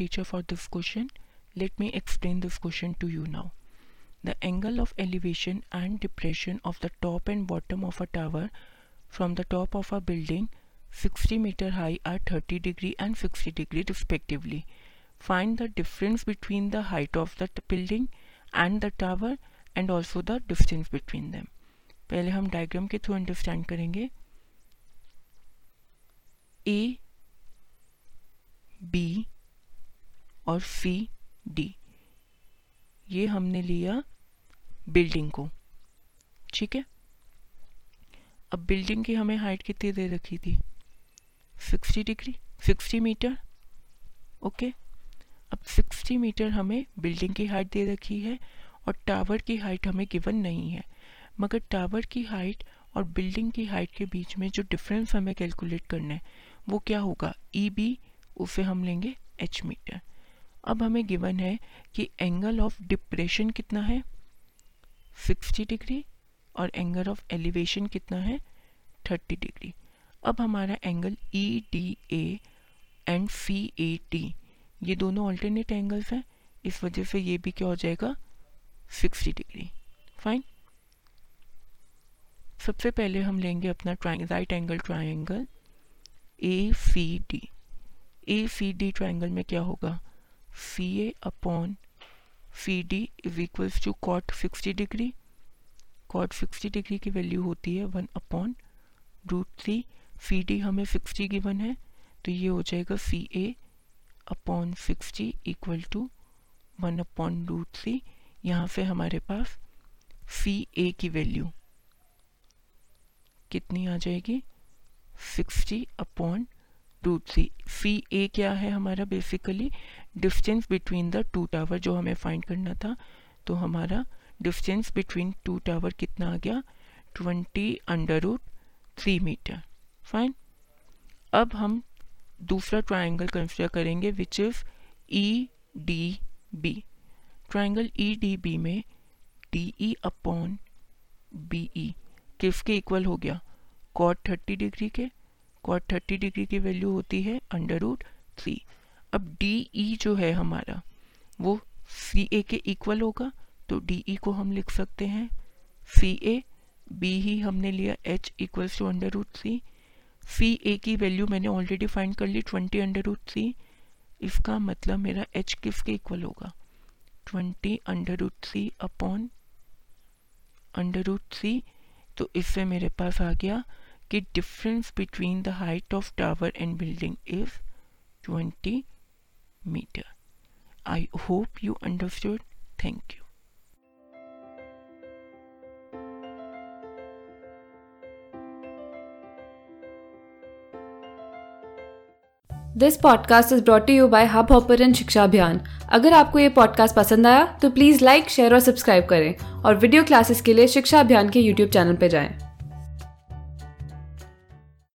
teacher for this question. Let me explain this question to you now. The angle of elevation and depression of the top and bottom of a tower from the top of a building 60 meter high are 30 degree and 60 degree respectively. Find the difference between the height of the building and the tower and also the distance between them. पहले हम diagram के through understand करेंगे A B और सी, D. ये हमने लिया building को। ठीक है? अब बिल्डिंग की हमें हाइट कितनी दे रखी थी? 60 डिग्री 60 मीटर। ओके? अब 60 मीटर हमें बिल्डिंग की हाइट दे रखी है और टावर की हाइट हमें गिवन नहीं है। मगर टावर की हाइट और बिल्डिंग की हाइट के बीच में जो डिफरेंस हमें कैलकुलेट करना है, वो क्या होगा? ई बी उसे हम लेंगे एच मीटर। अब हमें गिवन है कि एंगल ऑफ़ डिप्रेशन कितना है? 60 डिग्री और एंगल ऑफ़ एलिवेशन कितना है? 30 डिग्री अब हमारा angle E D A and C A T ये दोनों ऑल्टरनेट एंगल्स हैं। इस वजह से ये भी क्या हो जाएगा? 60 डिग्री फाइन सबसे पहले हम लेंगे अपना right angle triangle A C D A C D triangle में क्या होगा? C A upon C D is equals to cot sixty degree cot sixty degree की वैल्यू होती है one upon root three C D हमें sixty given है तो ये हो जाएगा C A upon sixty equal to one upon root three यहाँ से हमारे पास सी ए की वैल्यू कितनी आ जाएगी? Sixty upon two C A क्या है हमारा basically distance between the two tower जो हमें फाइंड करना था तो हमारा डिस्टेंस बिटवीन टू टावर कितना आ गया? Twenty under root three metre fine अब हम दूसरा ट्राइंगल कंसिडर करेंगे which is E D B triangle E D B में D E upon B E किसके इक्वल हो गया? कॉट थर्टी डिग्री के. कॉट थर्टी डिग्री की वैल्यू होती है अंडर रूट थ्री। अब डी ई जो है हमारा, वो सी ए के इक्वल होगा तो डी ई को हम लिख सकते हैं। सी ए बी ही हमने लिया H equals to under root three C A की वैल्यू मैंने ऑलरेडी फाइंड कर ली ट्वेंटी अंडर रूट थ्री इसका मतलब मेरा एच किसके इक्वल होगा? Twenty under root three upon under root three तो इससे मेरे पास आ गया कि difference between the height of tower and building is 20 metre I hope you understood thank you this podcast is brought you by Hub Hopper Shiksha Abhiyan अगर आपको ये पॉडकास्ट पसंद आया तो प्लीज़ लाइक शेयर और सब्सक्राइब करें और video classes के लिए शिक्षा अभियान के यूट्यूब चैनल पर जाएँ।